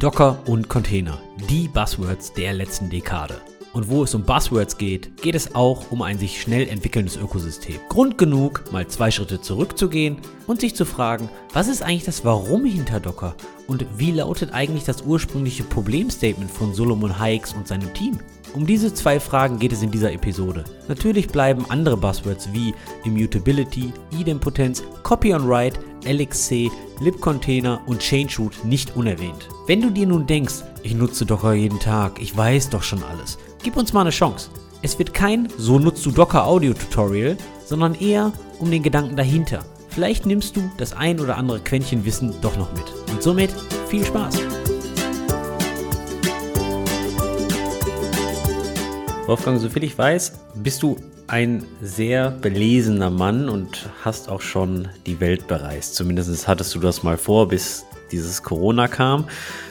Docker und Container, die Buzzwords der letzten Dekade. Und wo es um Buzzwords geht, geht es auch um ein sich schnell entwickelndes Ökosystem. Grund genug, mal zwei Schritte zurückzugehen und sich zu fragen, was ist eigentlich das Warum hinter Docker und wie lautet eigentlich das ursprüngliche Problemstatement von Solomon Hikes und seinem Team? Um diese zwei Fragen geht es in dieser Episode. Natürlich bleiben andere Buzzwords wie Immutability, Idempotenz, Copy on Write, LXC, Libcontainer und Changeroot nicht unerwähnt. Wenn du dir nun denkst, ich nutze Docker jeden Tag, ich weiß doch schon alles, gib uns mal eine Chance. Es wird kein So nutzt du Docker Audio Tutorial, sondern eher um den Gedanken dahinter. Vielleicht nimmst du das ein oder andere Quäntchen Wissen doch noch mit. Und somit viel Spaß! Wolfgang, soviel ich weiß, bist du ein sehr belesener Mann und hast auch schon die Welt bereist. Zumindest hattest du das mal vor, bis dieses Corona kam.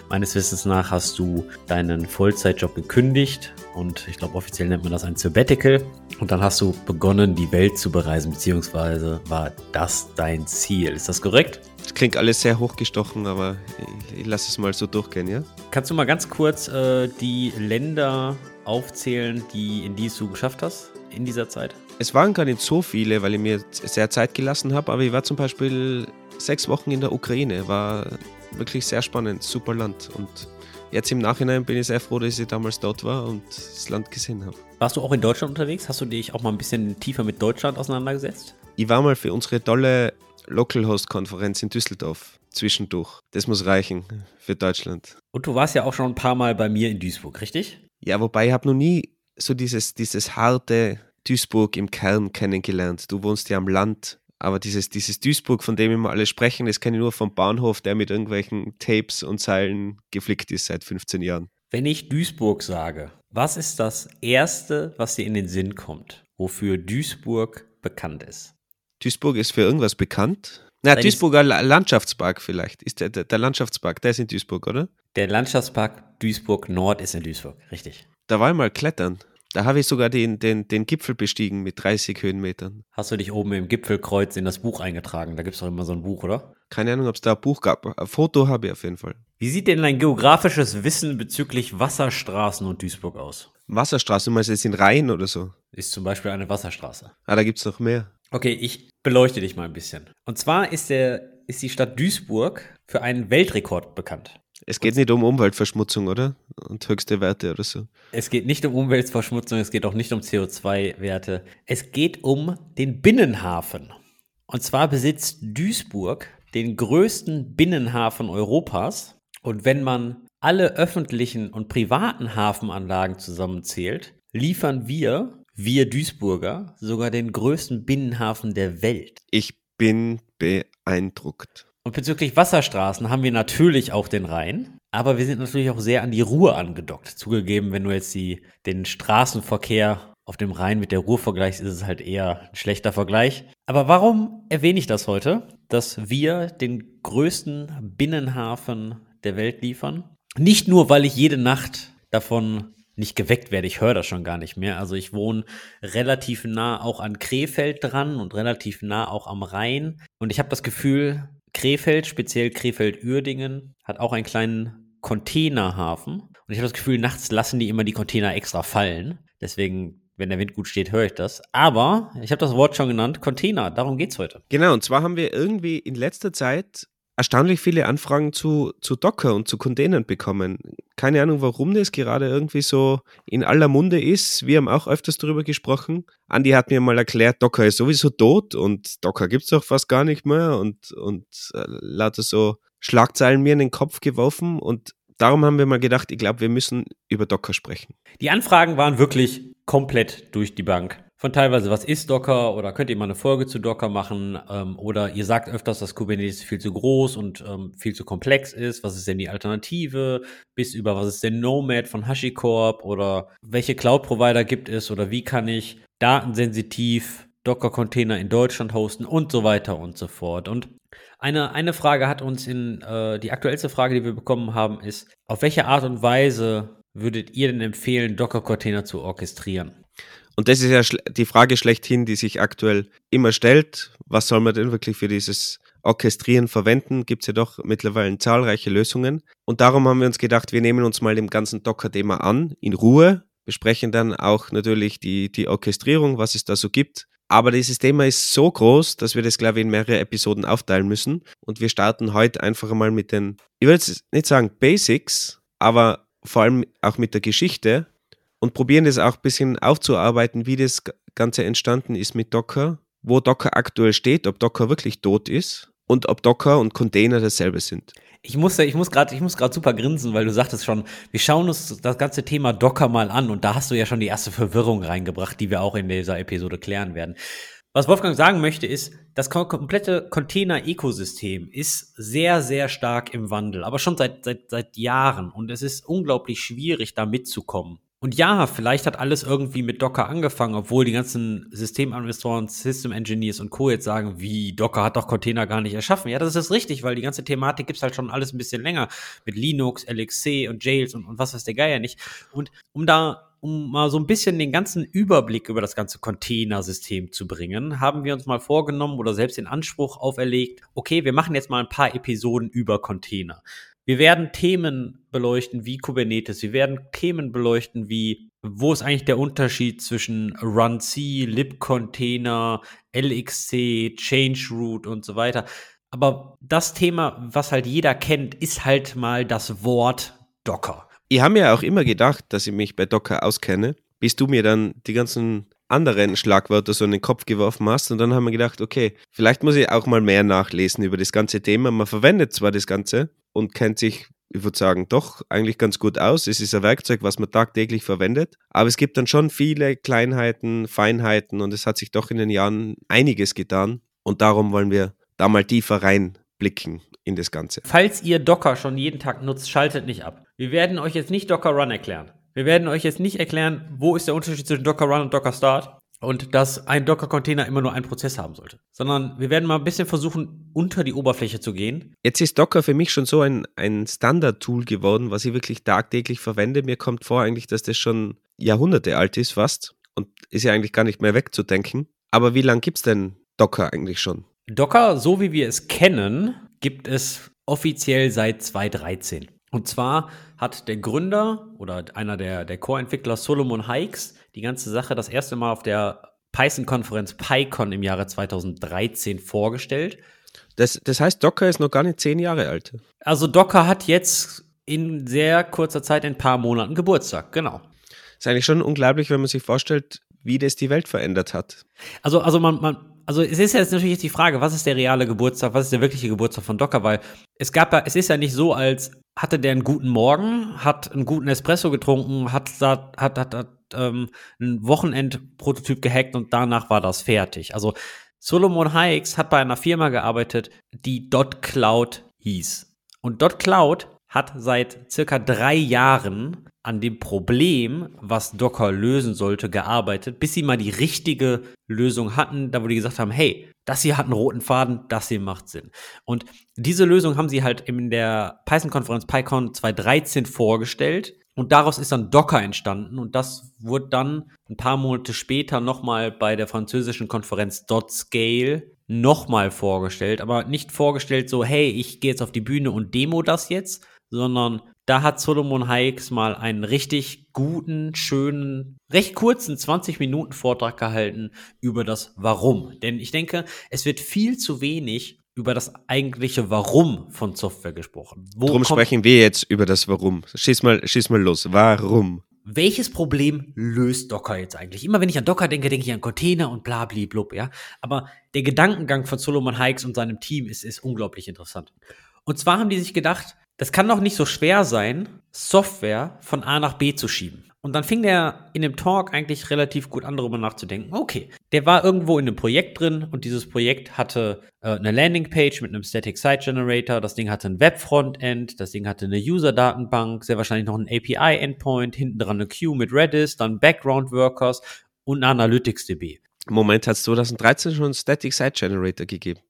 Meines Wissens nach hast du deinen Vollzeitjob gekündigt und ich glaube offiziell nennt man das ein Sabbatical. Und dann hast du begonnen, die Welt zu bereisen, beziehungsweise war das dein Ziel. Ist das korrekt? Das klingt alles sehr hochgestochen, aber ich, ich lasse es mal so durchgehen, ja? Kannst du mal ganz kurz äh, die Länder aufzählen, die, in die es du geschafft hast in dieser Zeit? Es waren gar nicht so viele, weil ich mir sehr Zeit gelassen habe, aber ich war zum Beispiel sechs Wochen in der Ukraine, war wirklich sehr spannend, super Land und jetzt im Nachhinein bin ich sehr froh, dass ich damals dort war und das Land gesehen habe. Warst du auch in Deutschland unterwegs? Hast du dich auch mal ein bisschen tiefer mit Deutschland auseinandergesetzt? Ich war mal für unsere tolle Local Host Konferenz in Düsseldorf zwischendurch. Das muss reichen für Deutschland. Und du warst ja auch schon ein paar Mal bei mir in Duisburg, richtig? Ja, wobei ich habe noch nie so dieses, dieses harte Duisburg im Kern kennengelernt. Du wohnst ja am Land, aber dieses, dieses Duisburg, von dem immer alle sprechen, das kenne ich nur vom Bahnhof, der mit irgendwelchen Tapes und Seilen geflickt ist seit 15 Jahren. Wenn ich Duisburg sage, was ist das Erste, was dir in den Sinn kommt, wofür Duisburg bekannt ist? Duisburg ist für irgendwas bekannt. Na, Dein Duisburger La- Landschaftspark vielleicht. Ist der, der Landschaftspark, der ist in Duisburg, oder? Der Landschaftspark Duisburg Nord ist in Duisburg, richtig. Da war ich mal klettern. Da habe ich sogar den, den, den Gipfel bestiegen mit 30 Höhenmetern. Hast du dich oben im Gipfelkreuz in das Buch eingetragen? Da gibt es doch immer so ein Buch, oder? Keine Ahnung, ob es da ein Buch gab. Ein Foto habe ich auf jeden Fall. Wie sieht denn dein geografisches Wissen bezüglich Wasserstraßen und Duisburg aus? Wasserstraße, du meinst jetzt in Rhein oder so? Ist zum Beispiel eine Wasserstraße. Ah, da gibt es noch mehr. Okay, ich beleuchte dich mal ein bisschen. Und zwar ist, der, ist die Stadt Duisburg für einen Weltrekord bekannt. Es geht nicht um Umweltverschmutzung, oder? Und höchste Werte oder so. Es geht nicht um Umweltverschmutzung, es geht auch nicht um CO2-Werte. Es geht um den Binnenhafen. Und zwar besitzt Duisburg den größten Binnenhafen Europas. Und wenn man alle öffentlichen und privaten Hafenanlagen zusammenzählt, liefern wir, wir Duisburger, sogar den größten Binnenhafen der Welt. Ich bin beeindruckt. Und bezüglich Wasserstraßen haben wir natürlich auch den Rhein, aber wir sind natürlich auch sehr an die Ruhr angedockt. Zugegeben, wenn du jetzt die, den Straßenverkehr auf dem Rhein mit der Ruhr vergleichst, ist es halt eher ein schlechter Vergleich. Aber warum erwähne ich das heute? Dass wir den größten Binnenhafen der Welt liefern. Nicht nur, weil ich jede Nacht davon nicht geweckt werde, ich höre das schon gar nicht mehr. Also ich wohne relativ nah auch an Krefeld dran und relativ nah auch am Rhein. Und ich habe das Gefühl, Krefeld, speziell Krefeld-Uerdingen, hat auch einen kleinen Containerhafen. Und ich habe das Gefühl, nachts lassen die immer die Container extra fallen. Deswegen, wenn der Wind gut steht, höre ich das. Aber ich habe das Wort schon genannt, Container. Darum geht's heute. Genau, und zwar haben wir irgendwie in letzter Zeit erstaunlich viele Anfragen zu, zu Docker und zu Containern bekommen. Keine Ahnung, warum das gerade irgendwie so in aller Munde ist. Wir haben auch öfters darüber gesprochen. Andi hat mir mal erklärt, Docker ist sowieso tot und Docker gibt es doch fast gar nicht mehr und, und äh, lauter so Schlagzeilen mir in den Kopf geworfen und darum haben wir mal gedacht, ich glaube, wir müssen über Docker sprechen. Die Anfragen waren wirklich komplett durch die Bank. Von teilweise, was ist Docker oder könnt ihr mal eine Folge zu Docker machen ähm, oder ihr sagt öfters, dass Kubernetes viel zu groß und ähm, viel zu komplex ist. Was ist denn die Alternative? Bis über, was ist denn Nomad von HashiCorp oder welche Cloud-Provider gibt es oder wie kann ich datensensitiv Docker-Container in Deutschland hosten und so weiter und so fort. Und eine, eine Frage hat uns in, äh, die aktuellste Frage, die wir bekommen haben, ist, auf welche Art und Weise würdet ihr denn empfehlen, Docker-Container zu orchestrieren? Und das ist ja die Frage schlechthin, die sich aktuell immer stellt. Was soll man denn wirklich für dieses Orchestrieren verwenden, gibt es ja doch mittlerweile zahlreiche Lösungen. Und darum haben wir uns gedacht, wir nehmen uns mal dem ganzen Docker-Thema an, in Ruhe, besprechen dann auch natürlich die, die Orchestrierung, was es da so gibt. Aber dieses Thema ist so groß, dass wir das, glaube ich, in mehrere Episoden aufteilen müssen. Und wir starten heute einfach mal mit den, ich würde jetzt nicht sagen Basics, aber vor allem auch mit der Geschichte und probieren das auch ein bisschen aufzuarbeiten, wie das Ganze entstanden ist mit Docker, wo Docker aktuell steht, ob Docker wirklich tot ist und ob Docker und Container dasselbe sind. Ich muss, ich muss gerade, ich muss gerade super grinsen, weil du sagtest schon, wir schauen uns das ganze Thema Docker mal an und da hast du ja schon die erste Verwirrung reingebracht, die wir auch in dieser Episode klären werden. Was Wolfgang sagen möchte, ist, das komplette Container-Ökosystem ist sehr, sehr stark im Wandel, aber schon seit, seit, seit Jahren. Und es ist unglaublich schwierig, da mitzukommen. Und ja, vielleicht hat alles irgendwie mit Docker angefangen, obwohl die ganzen Systemadministratoren, System Engineers und Co. jetzt sagen, wie Docker hat doch Container gar nicht erschaffen. Ja, das ist richtig, weil die ganze Thematik gibt's halt schon alles ein bisschen länger mit Linux, LXC und Jails und, und was weiß der Geier nicht. Und um da um mal so ein bisschen den ganzen Überblick über das ganze Containersystem zu bringen, haben wir uns mal vorgenommen oder selbst den Anspruch auferlegt, okay, wir machen jetzt mal ein paar Episoden über Container. Wir werden Themen beleuchten wie Kubernetes. Wir werden Themen beleuchten wie, wo ist eigentlich der Unterschied zwischen runc, libcontainer, LXC, changeroot und so weiter. Aber das Thema, was halt jeder kennt, ist halt mal das Wort Docker. Ich habe mir auch immer gedacht, dass ich mich bei Docker auskenne, bis du mir dann die ganzen anderen Schlagwörter so in den Kopf geworfen hast. Und dann haben wir gedacht, okay, vielleicht muss ich auch mal mehr nachlesen über das ganze Thema. Man verwendet zwar das Ganze, und kennt sich, ich würde sagen, doch eigentlich ganz gut aus. Es ist ein Werkzeug, was man tagtäglich verwendet. Aber es gibt dann schon viele Kleinheiten, Feinheiten und es hat sich doch in den Jahren einiges getan. Und darum wollen wir da mal tiefer reinblicken in das Ganze. Falls ihr Docker schon jeden Tag nutzt, schaltet nicht ab. Wir werden euch jetzt nicht Docker Run erklären. Wir werden euch jetzt nicht erklären, wo ist der Unterschied zwischen Docker Run und Docker Start und dass ein Docker-Container immer nur einen Prozess haben sollte, sondern wir werden mal ein bisschen versuchen, unter die Oberfläche zu gehen. Jetzt ist Docker für mich schon so ein, ein Standard-Tool geworden, was ich wirklich tagtäglich verwende. Mir kommt vor eigentlich, dass das schon Jahrhunderte alt ist fast und ist ja eigentlich gar nicht mehr wegzudenken. Aber wie lange gibt es denn Docker eigentlich schon? Docker, so wie wir es kennen, gibt es offiziell seit 2013. Und zwar hat der Gründer oder einer der, der Core-Entwickler Solomon Hikes die ganze Sache das erste Mal auf der Python-Konferenz PyCon im Jahre 2013 vorgestellt. Das, das heißt, Docker ist noch gar nicht zehn Jahre alt. Also Docker hat jetzt in sehr kurzer Zeit, in ein paar Monaten Geburtstag, genau. Ist eigentlich schon unglaublich, wenn man sich vorstellt, wie das die Welt verändert hat. Also, also man, man, also es ist jetzt natürlich die Frage, was ist der reale Geburtstag, was ist der wirkliche Geburtstag von Docker, weil es gab ja, es ist ja nicht so, als hatte der einen guten Morgen, hat einen guten Espresso getrunken, hat, hat, hat, hat ähm, ein Wochenendprototyp gehackt und danach war das fertig. Also Solomon Hayeks hat bei einer Firma gearbeitet, die Dot Cloud hieß. Und Dot Cloud hat seit circa drei Jahren an dem Problem, was Docker lösen sollte, gearbeitet, bis sie mal die richtige Lösung hatten, da wo die gesagt haben, hey, das hier hat einen roten Faden, das hier macht Sinn. Und diese Lösung haben sie halt in der Python-Konferenz PyCon 2013 vorgestellt und daraus ist dann Docker entstanden und das wurde dann ein paar Monate später nochmal bei der französischen Konferenz .scale nochmal vorgestellt, aber nicht vorgestellt so, hey, ich gehe jetzt auf die Bühne und demo das jetzt, sondern da hat Solomon Hayeks mal einen richtig guten, schönen, recht kurzen 20 Minuten Vortrag gehalten über das Warum. Denn ich denke, es wird viel zu wenig über das eigentliche Warum von Software gesprochen. Wo Darum sprechen wir jetzt über das Warum. Schieß mal, schieß mal los. Warum? Welches Problem löst Docker jetzt eigentlich? Immer wenn ich an Docker denke, denke ich an Container und bla blub, ja. Aber der Gedankengang von Solomon Hikes und seinem Team ist, ist unglaublich interessant. Und zwar haben die sich gedacht, das kann doch nicht so schwer sein, Software von A nach B zu schieben. Und dann fing der in dem Talk eigentlich relativ gut an, darüber nachzudenken. Okay, der war irgendwo in einem Projekt drin und dieses Projekt hatte äh, eine Landingpage mit einem Static Site Generator. Das Ding hatte ein Web-Frontend, das Ding hatte eine User-Datenbank, sehr wahrscheinlich noch ein API-Endpoint, hinten dran eine Queue mit Redis, dann Background-Workers und eine Analytics-DB. Moment, hat es 2013 schon einen Static Site Generator gegeben?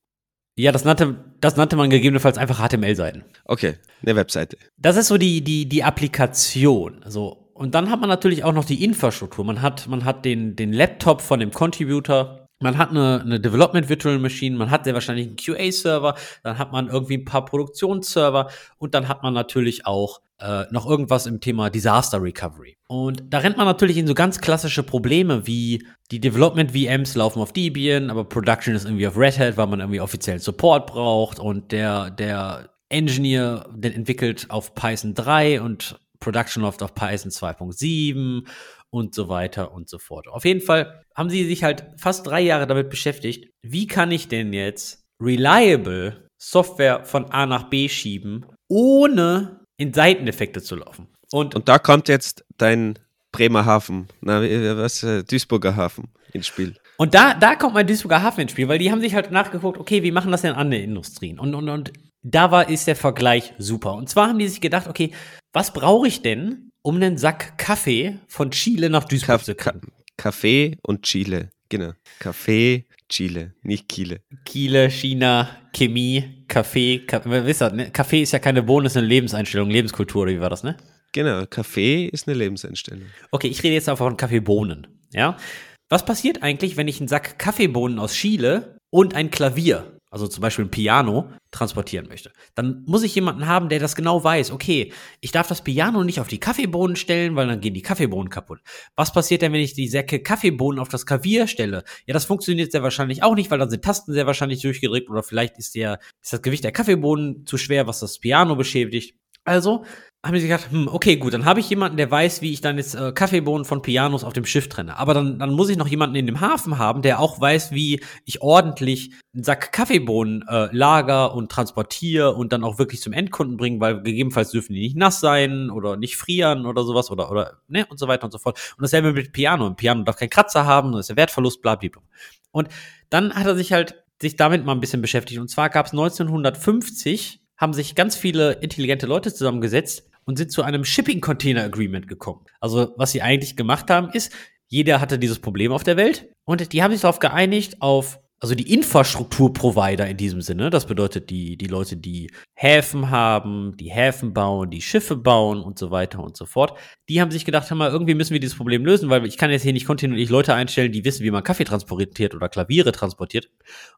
Ja, das nannte, das nannte man gegebenenfalls einfach HTML-Seiten. Okay, eine Webseite. Das ist so die, die, die Applikation. So. Und dann hat man natürlich auch noch die Infrastruktur. Man hat, man hat den, den Laptop von dem Contributor, man hat eine, eine Development Virtual Machine, man hat sehr wahrscheinlich einen QA-Server, dann hat man irgendwie ein paar Produktionsserver. Und dann hat man natürlich auch äh, noch irgendwas im Thema Disaster Recovery. Und da rennt man natürlich in so ganz klassische Probleme wie die Development VMs laufen auf Debian, aber Production ist irgendwie auf Red Hat, weil man irgendwie offiziellen Support braucht. Und der, der Engineer, der entwickelt auf Python 3 und Production läuft auf Python 2.7 und so weiter und so fort. Auf jeden Fall haben sie sich halt fast drei Jahre damit beschäftigt, wie kann ich denn jetzt reliable Software von A nach B schieben, ohne in Seiteneffekte zu laufen. Und, und da kommt jetzt dein Bremerhaven, na, was, äh, Duisburger Hafen ins Spiel. Und da, da kommt mein Duisburger Hafen ins Spiel, weil die haben sich halt nachgeguckt, okay, wie machen das denn andere Industrien? Und, und, und da war, ist der Vergleich super. Und zwar haben die sich gedacht, okay, was brauche ich denn, um einen Sack Kaffee von Chile nach Duisburg Ka zu kriegen. Kaffee und Chile, genau. Kaffee, Chile, nicht Chile. Chile, China, Chemie, Kaffee. Ka wisst ihr, ne? Kaffee ist ja keine Bohne, ist eine Lebenseinstellung, Lebenskultur, oder wie war das, ne? Genau, Kaffee ist eine Lebenseinstellung. Okay, ich rede jetzt einfach von Kaffeebohnen, ja? Was passiert eigentlich, wenn ich einen Sack Kaffeebohnen aus Chile und ein Klavier also zum Beispiel ein Piano, transportieren möchte. Dann muss ich jemanden haben, der das genau weiß. Okay, ich darf das Piano nicht auf die Kaffeebohnen stellen, weil dann gehen die Kaffeebohnen kaputt. Was passiert denn, wenn ich die Säcke Kaffeebohnen auf das Klavier stelle? Ja, das funktioniert sehr wahrscheinlich auch nicht, weil dann sind Tasten sehr wahrscheinlich durchgedrückt oder vielleicht ist, der, ist das Gewicht der Kaffeebohnen zu schwer, was das Piano beschädigt. Also haben sich gedacht, hm, okay, gut, dann habe ich jemanden, der weiß, wie ich dann jetzt äh, Kaffeebohnen von Pianos auf dem Schiff trenne. Aber dann, dann muss ich noch jemanden in dem Hafen haben, der auch weiß, wie ich ordentlich einen Sack Kaffeebohnen äh, lager und transportiere und dann auch wirklich zum Endkunden bringen, weil gegebenenfalls dürfen die nicht nass sein oder nicht frieren oder sowas oder, oder, ne, und so weiter und so fort. Und dasselbe mit Piano. Ein Piano darf keinen Kratzer haben, das ist der Wertverlust, bla, bla, bla. Und dann hat er sich halt sich damit mal ein bisschen beschäftigt. Und zwar gab es 1950 haben sich ganz viele intelligente Leute zusammengesetzt, und sind zu einem Shipping Container Agreement gekommen. Also was sie eigentlich gemacht haben, ist, jeder hatte dieses Problem auf der Welt und die haben sich darauf geeinigt, auf also die Infrastrukturprovider in diesem Sinne, das bedeutet die, die Leute, die Häfen haben, die Häfen bauen, die Schiffe bauen und so weiter und so fort, die haben sich gedacht, mal, irgendwie müssen wir dieses Problem lösen, weil ich kann jetzt hier nicht kontinuierlich Leute einstellen, die wissen, wie man Kaffee transportiert oder Klaviere transportiert.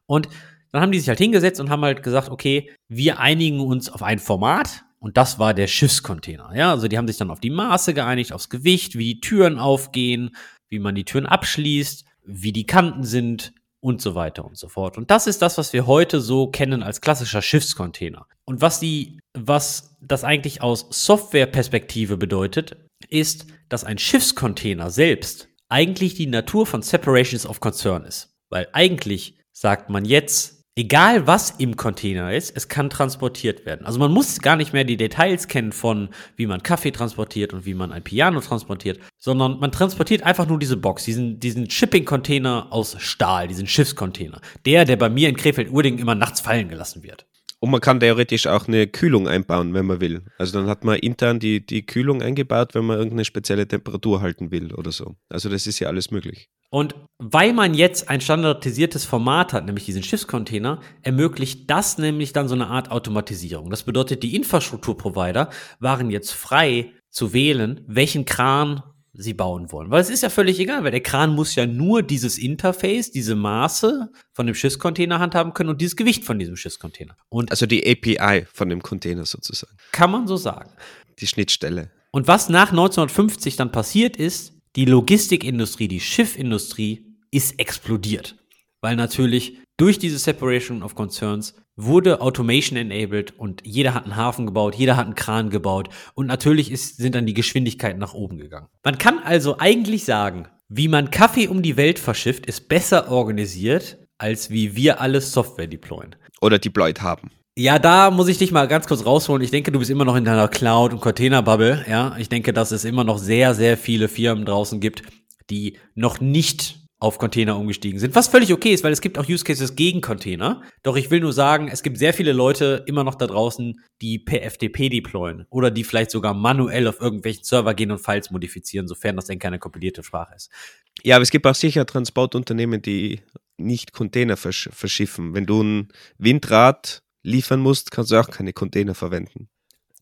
Und dann haben die sich halt hingesetzt und haben halt gesagt, okay, wir einigen uns auf ein Format, und das war der Schiffscontainer. Ja, also die haben sich dann auf die Maße geeinigt, aufs Gewicht, wie die Türen aufgehen, wie man die Türen abschließt, wie die Kanten sind und so weiter und so fort. Und das ist das, was wir heute so kennen als klassischer Schiffscontainer. Und was die, was das eigentlich aus Softwareperspektive bedeutet, ist, dass ein Schiffscontainer selbst eigentlich die Natur von Separations of Concern ist. Weil eigentlich sagt man jetzt, egal was im Container ist, es kann transportiert werden. Also man muss gar nicht mehr die Details kennen von, wie man Kaffee transportiert und wie man ein Piano transportiert, sondern man transportiert einfach nur diese Box, diesen, diesen Shipping-Container aus Stahl, diesen Schiffscontainer. Der, der bei mir in Krefeld-Urding immer nachts fallen gelassen wird. Und man kann theoretisch auch eine Kühlung einbauen, wenn man will. Also dann hat man intern die, die Kühlung eingebaut, wenn man irgendeine spezielle Temperatur halten will oder so. Also das ist ja alles möglich. Und weil man jetzt ein standardisiertes Format hat, nämlich diesen Schiffscontainer, ermöglicht das nämlich dann so eine Art Automatisierung. Das bedeutet, die Infrastrukturprovider waren jetzt frei zu wählen, welchen Kran sie bauen wollen. Weil es ist ja völlig egal, weil der Kran muss ja nur dieses Interface, diese Maße von dem Schiffscontainer handhaben können und dieses Gewicht von diesem Schiffscontainer. Und also die API von dem Container sozusagen. Kann man so sagen. Die Schnittstelle. Und was nach 1950 dann passiert ist, die Logistikindustrie, die Schiffindustrie ist explodiert. Weil natürlich durch diese Separation of Concerns wurde Automation enabled und jeder hat einen Hafen gebaut, jeder hat einen Kran gebaut und natürlich ist, sind dann die Geschwindigkeiten nach oben gegangen. Man kann also eigentlich sagen, wie man Kaffee um die Welt verschifft, ist besser organisiert, als wie wir alles Software deployen. Oder deployed haben. Ja, da muss ich dich mal ganz kurz rausholen. Ich denke, du bist immer noch in deiner Cloud- und Container-Bubble. Ja, ich denke, dass es immer noch sehr, sehr viele Firmen draußen gibt, die noch nicht auf Container umgestiegen sind. Was völlig okay ist, weil es gibt auch Use Cases gegen Container. Doch ich will nur sagen, es gibt sehr viele Leute immer noch da draußen, die per FTP deployen oder die vielleicht sogar manuell auf irgendwelchen Server gehen und Files modifizieren, sofern das denn keine kompilierte Sprache ist. Ja, aber es gibt auch sicher Transportunternehmen, die nicht Container versch verschiffen. Wenn du ein Windrad liefern musst, kannst du auch keine Container verwenden.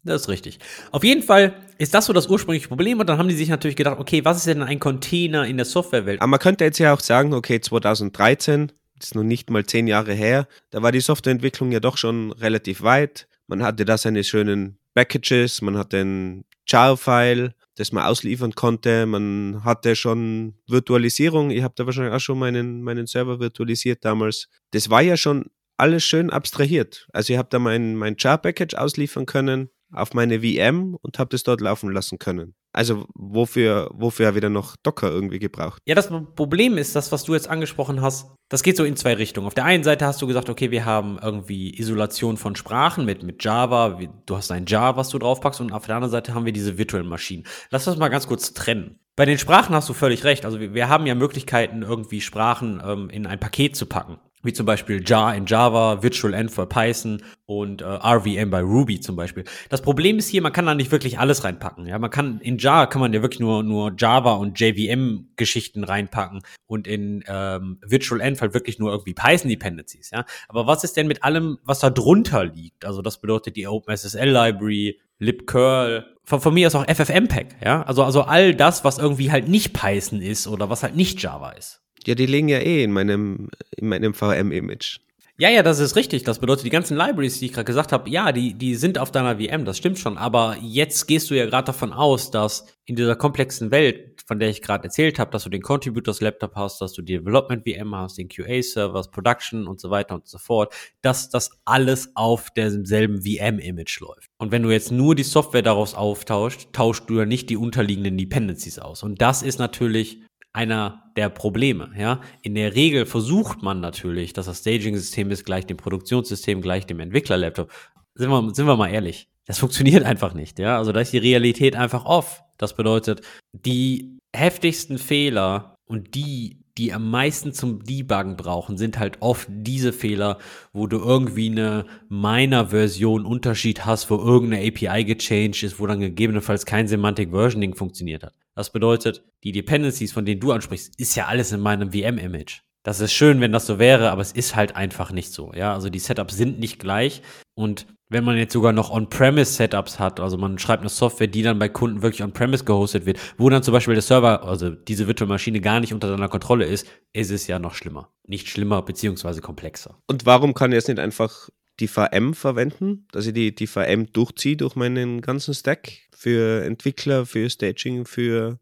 Das ist richtig. Auf jeden Fall ist das so das ursprüngliche Problem und dann haben die sich natürlich gedacht, okay, was ist denn ein Container in der Softwarewelt? Aber man könnte jetzt ja auch sagen, okay, 2013, das ist noch nicht mal zehn Jahre her, da war die Softwareentwicklung ja doch schon relativ weit. Man hatte da seine schönen Packages, man hatte ein Jar-File, das man ausliefern konnte. Man hatte schon Virtualisierung. Ich habe da wahrscheinlich auch schon meinen, meinen Server virtualisiert damals. Das war ja schon alles schön abstrahiert. Also ich habe da mein, mein Jar-Package ausliefern können auf meine VM und habe das dort laufen lassen können. Also wofür, wofür wieder noch Docker irgendwie gebraucht? Ja, das Problem ist, das, was du jetzt angesprochen hast, das geht so in zwei Richtungen. Auf der einen Seite hast du gesagt, okay, wir haben irgendwie Isolation von Sprachen mit, mit Java, du hast ein Jar, was du draufpackst, und auf der anderen Seite haben wir diese virtuellen Maschinen. Lass das mal ganz kurz trennen. Bei den Sprachen hast du völlig recht. Also wir, wir haben ja Möglichkeiten, irgendwie Sprachen ähm, in ein Paket zu packen wie zum Beispiel Jar in Java, Virtual Env für Python und äh, RVM bei Ruby zum Beispiel. Das Problem ist hier, man kann da nicht wirklich alles reinpacken. Ja, man kann in Jar kann man ja wirklich nur nur Java und JVM Geschichten reinpacken und in ähm, Virtual Env halt wirklich nur irgendwie Python Dependencies. Ja, aber was ist denn mit allem, was da drunter liegt? Also das bedeutet die OpenSSL Library, libcurl, von, von mir ist auch FFmpeg. Ja, also also all das, was irgendwie halt nicht Python ist oder was halt nicht Java ist. Ja, die liegen ja eh in meinem, in meinem VM-Image. Ja, ja, das ist richtig. Das bedeutet, die ganzen Libraries, die ich gerade gesagt habe, ja, die, die sind auf deiner VM, das stimmt schon. Aber jetzt gehst du ja gerade davon aus, dass in dieser komplexen Welt, von der ich gerade erzählt habe, dass du den Contributors Laptop hast, dass du die Development VM hast, den QA-Server, Production und so weiter und so fort, dass das alles auf demselben VM-Image läuft. Und wenn du jetzt nur die Software daraus auftauscht, tauscht du ja nicht die unterliegenden Dependencies aus. Und das ist natürlich einer der Probleme. Ja? In der Regel versucht man natürlich, dass das Staging-System ist gleich dem Produktionssystem, gleich dem Entwickler-Laptop. Sind wir, sind wir mal ehrlich. Das funktioniert einfach nicht. Ja? Also da ist die Realität einfach off. Das bedeutet, die heftigsten Fehler und die, die am meisten zum Debuggen brauchen, sind halt oft diese Fehler, wo du irgendwie eine Minor-Version Unterschied hast, wo irgendeine API gechanged ist, wo dann gegebenenfalls kein Semantic Versioning funktioniert hat. Das bedeutet, die Dependencies, von denen du ansprichst, ist ja alles in meinem VM-Image. Das ist schön, wenn das so wäre, aber es ist halt einfach nicht so. Ja, also die Setups sind nicht gleich. Und wenn man jetzt sogar noch On-Premise-Setups hat, also man schreibt eine Software, die dann bei Kunden wirklich On-Premise gehostet wird, wo dann zum Beispiel der Server, also diese virtuelle Maschine gar nicht unter deiner Kontrolle ist, ist es ja noch schlimmer. Nicht schlimmer, beziehungsweise komplexer. Und warum kann jetzt nicht einfach die VM verwenden, dass ich die, die VM durchziehe durch meinen ganzen Stack für Entwickler, für Staging, für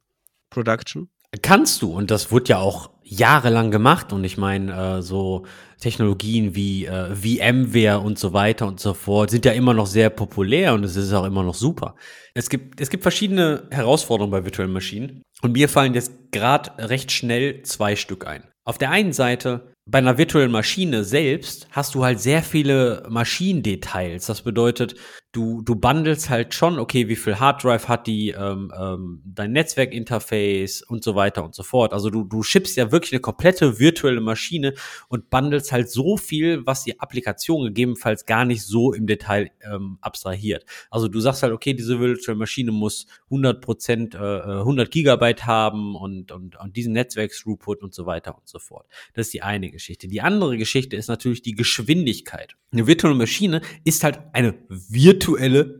Production? Kannst du, und das wurde ja auch jahrelang gemacht. Und ich meine, äh, so Technologien wie äh, VMware und so weiter und so fort sind ja immer noch sehr populär und es ist auch immer noch super. Es gibt, es gibt verschiedene Herausforderungen bei virtuellen Maschinen. Und mir fallen jetzt gerade recht schnell zwei Stück ein. Auf der einen Seite bei einer virtuellen Maschine selbst hast du halt sehr viele Maschinendetails. Das bedeutet, du, du bundelst halt schon, okay, wie viel Harddrive hat die, ähm, ähm, dein Netzwerkinterface und so weiter und so fort. Also du, du schippst ja wirklich eine komplette virtuelle Maschine und bundelst halt so viel, was die Applikation gegebenenfalls gar nicht so im Detail ähm, abstrahiert. Also du sagst halt, okay, diese virtuelle Maschine muss 100 Prozent, äh, 100 Gigabyte haben und, und, und diesen Netzwerk-Throughput und so weiter und so fort. Das ist die eine Geschichte. Die andere Geschichte ist natürlich die Geschwindigkeit. Eine virtuelle Maschine ist halt eine virtuelle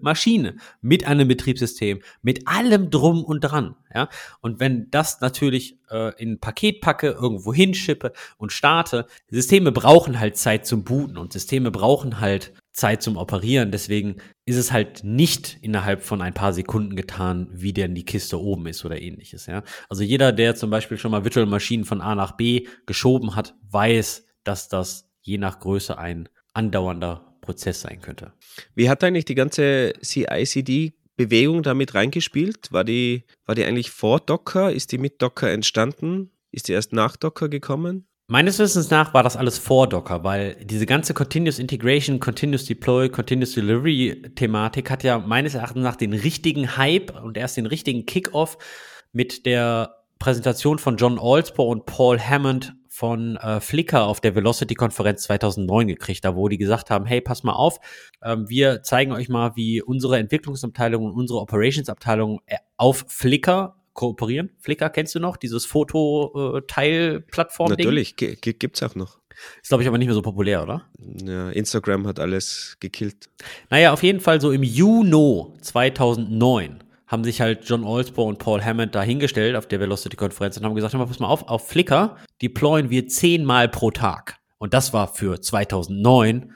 Maschine mit einem Betriebssystem, mit allem drum und dran. Ja? Und wenn das natürlich äh, in ein Paket packe, irgendwo hinschippe und starte, Systeme brauchen halt Zeit zum Booten und Systeme brauchen halt Zeit zum Operieren. Deswegen ist es halt nicht innerhalb von ein paar Sekunden getan, wie denn die Kiste oben ist oder ähnliches. Ja? Also jeder, der zum Beispiel schon mal Virtual Maschinen von A nach B geschoben hat, weiß, dass das je nach Größe ein andauernder Prozess sein könnte. Wie hat eigentlich die ganze CI-CD-Bewegung damit reingespielt? War die, war die eigentlich vor Docker? Ist die mit Docker entstanden? Ist die erst nach Docker gekommen? Meines Wissens nach war das alles vor Docker, weil diese ganze Continuous Integration, Continuous Deploy, Continuous Delivery Thematik hat ja meines Erachtens nach den richtigen Hype und erst den richtigen Kickoff mit der Präsentation von John Alspo und Paul Hammond von äh, Flickr auf der Velocity-Konferenz 2009 gekriegt, da wo die gesagt haben, hey, pass mal auf, ähm, wir zeigen euch mal, wie unsere Entwicklungsabteilung und unsere Operationsabteilung äh, auf Flickr kooperieren. Flickr kennst du noch, dieses Foto-Teil-Plattform? Natürlich, gibt es auch noch. Ist, glaube ich, aber nicht mehr so populär, oder? Ja, Instagram hat alles gekillt. Naja, auf jeden Fall so im Juni 2009 haben sich halt John Olsbo und Paul Hammond da hingestellt auf der Velocity-Konferenz und haben gesagt, pass mal auf, auf Flickr deployen wir zehnmal pro Tag. Und das war für 2009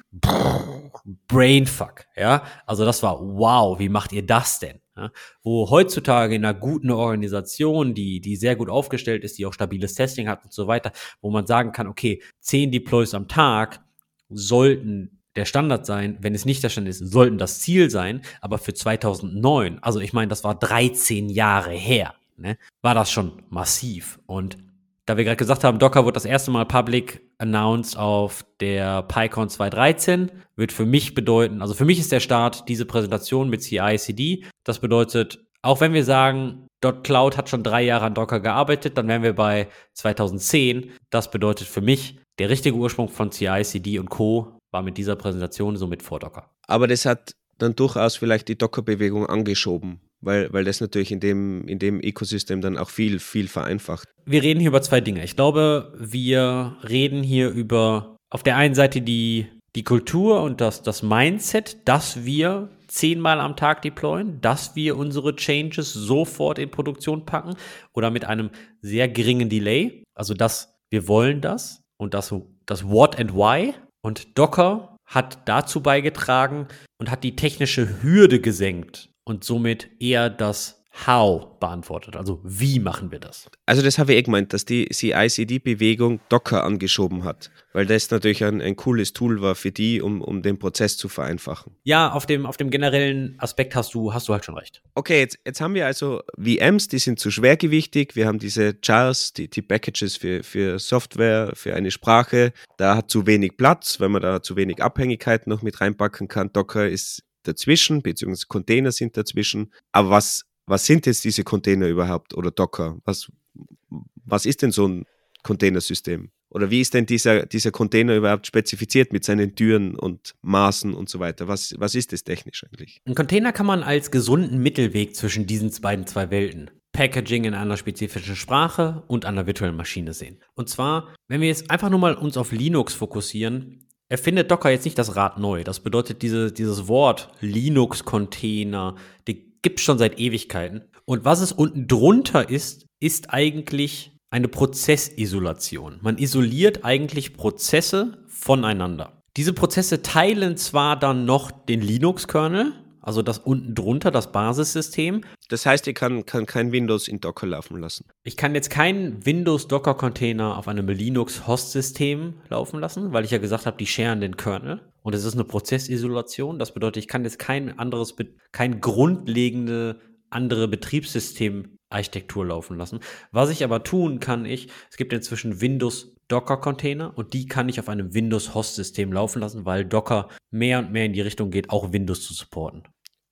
Brainfuck, ja. Also das war wow, wie macht ihr das denn? Ja? Wo heutzutage in einer guten Organisation, die, die sehr gut aufgestellt ist, die auch stabiles Testing hat und so weiter, wo man sagen kann, okay, zehn Deploys am Tag sollten der Standard sein, wenn es nicht der Standard ist, sollten das Ziel sein, aber für 2009, also ich meine, das war 13 Jahre her, ne, war das schon massiv und da wir gerade gesagt haben, Docker wird das erste Mal public announced auf der PyCon 2013, wird für mich bedeuten, also für mich ist der Start diese Präsentation mit CI/CD. Das bedeutet, auch wenn wir sagen, .cloud hat schon drei Jahre an Docker gearbeitet, dann wären wir bei 2010. Das bedeutet für mich, der richtige Ursprung von CI/CD und Co. war mit dieser Präsentation somit vor Docker. Aber das hat dann durchaus vielleicht die Docker-Bewegung angeschoben weil, weil das natürlich in dem, in dem Ökosystem dann auch viel, viel vereinfacht. Wir reden hier über zwei Dinge. Ich glaube, wir reden hier über auf der einen Seite die, die Kultur und das, das Mindset, dass wir zehnmal am Tag deployen, dass wir unsere Changes sofort in Produktion packen oder mit einem sehr geringen Delay. Also, dass wir wollen das und das, das What and Why. Und Docker hat dazu beigetragen und hat die technische Hürde gesenkt, und somit eher das How beantwortet. Also wie machen wir das? Also das habe ich eh gemeint, dass die CICD-Bewegung Docker angeschoben hat, weil das natürlich ein, ein cooles Tool war für die, um, um den Prozess zu vereinfachen. Ja, auf dem, auf dem generellen Aspekt hast du, hast du halt schon recht. Okay, jetzt, jetzt haben wir also VMs, die sind zu schwergewichtig. Wir haben diese Jars, die, die Packages für, für Software, für eine Sprache. Da hat zu wenig Platz, weil man da zu wenig Abhängigkeit noch mit reinpacken kann. Docker ist dazwischen, beziehungsweise Container sind dazwischen. Aber was, was sind jetzt diese Container überhaupt oder Docker? Was, was ist denn so ein Containersystem? Oder wie ist denn dieser, dieser Container überhaupt spezifiziert mit seinen Türen und Maßen und so weiter? Was, was ist das technisch eigentlich? Ein Container kann man als gesunden Mittelweg zwischen diesen beiden zwei Welten, Packaging in einer spezifischen Sprache und einer virtuellen Maschine sehen. Und zwar, wenn wir jetzt einfach nur mal uns auf Linux fokussieren, erfindet Docker jetzt nicht das Rad neu. Das bedeutet, diese, dieses Wort Linux-Container, die gibt es schon seit Ewigkeiten. Und was es unten drunter ist, ist eigentlich eine Prozessisolation. Man isoliert eigentlich Prozesse voneinander. Diese Prozesse teilen zwar dann noch den Linux-Kernel, also das unten drunter, das Basissystem. Das heißt, ihr kann, kann kein Windows in Docker laufen lassen. Ich kann jetzt keinen Windows-Docker-Container auf einem Linux-Host-System laufen lassen, weil ich ja gesagt habe, die scheren den Kernel. Und es ist eine Prozessisolation. Das bedeutet, ich kann jetzt kein anderes, kein grundlegende andere Betriebssystem-Architektur laufen lassen. Was ich aber tun kann, ich, es gibt inzwischen Windows Docker-Container und die kann ich auf einem Windows-Host-System laufen lassen, weil Docker mehr und mehr in die Richtung geht, auch Windows zu supporten.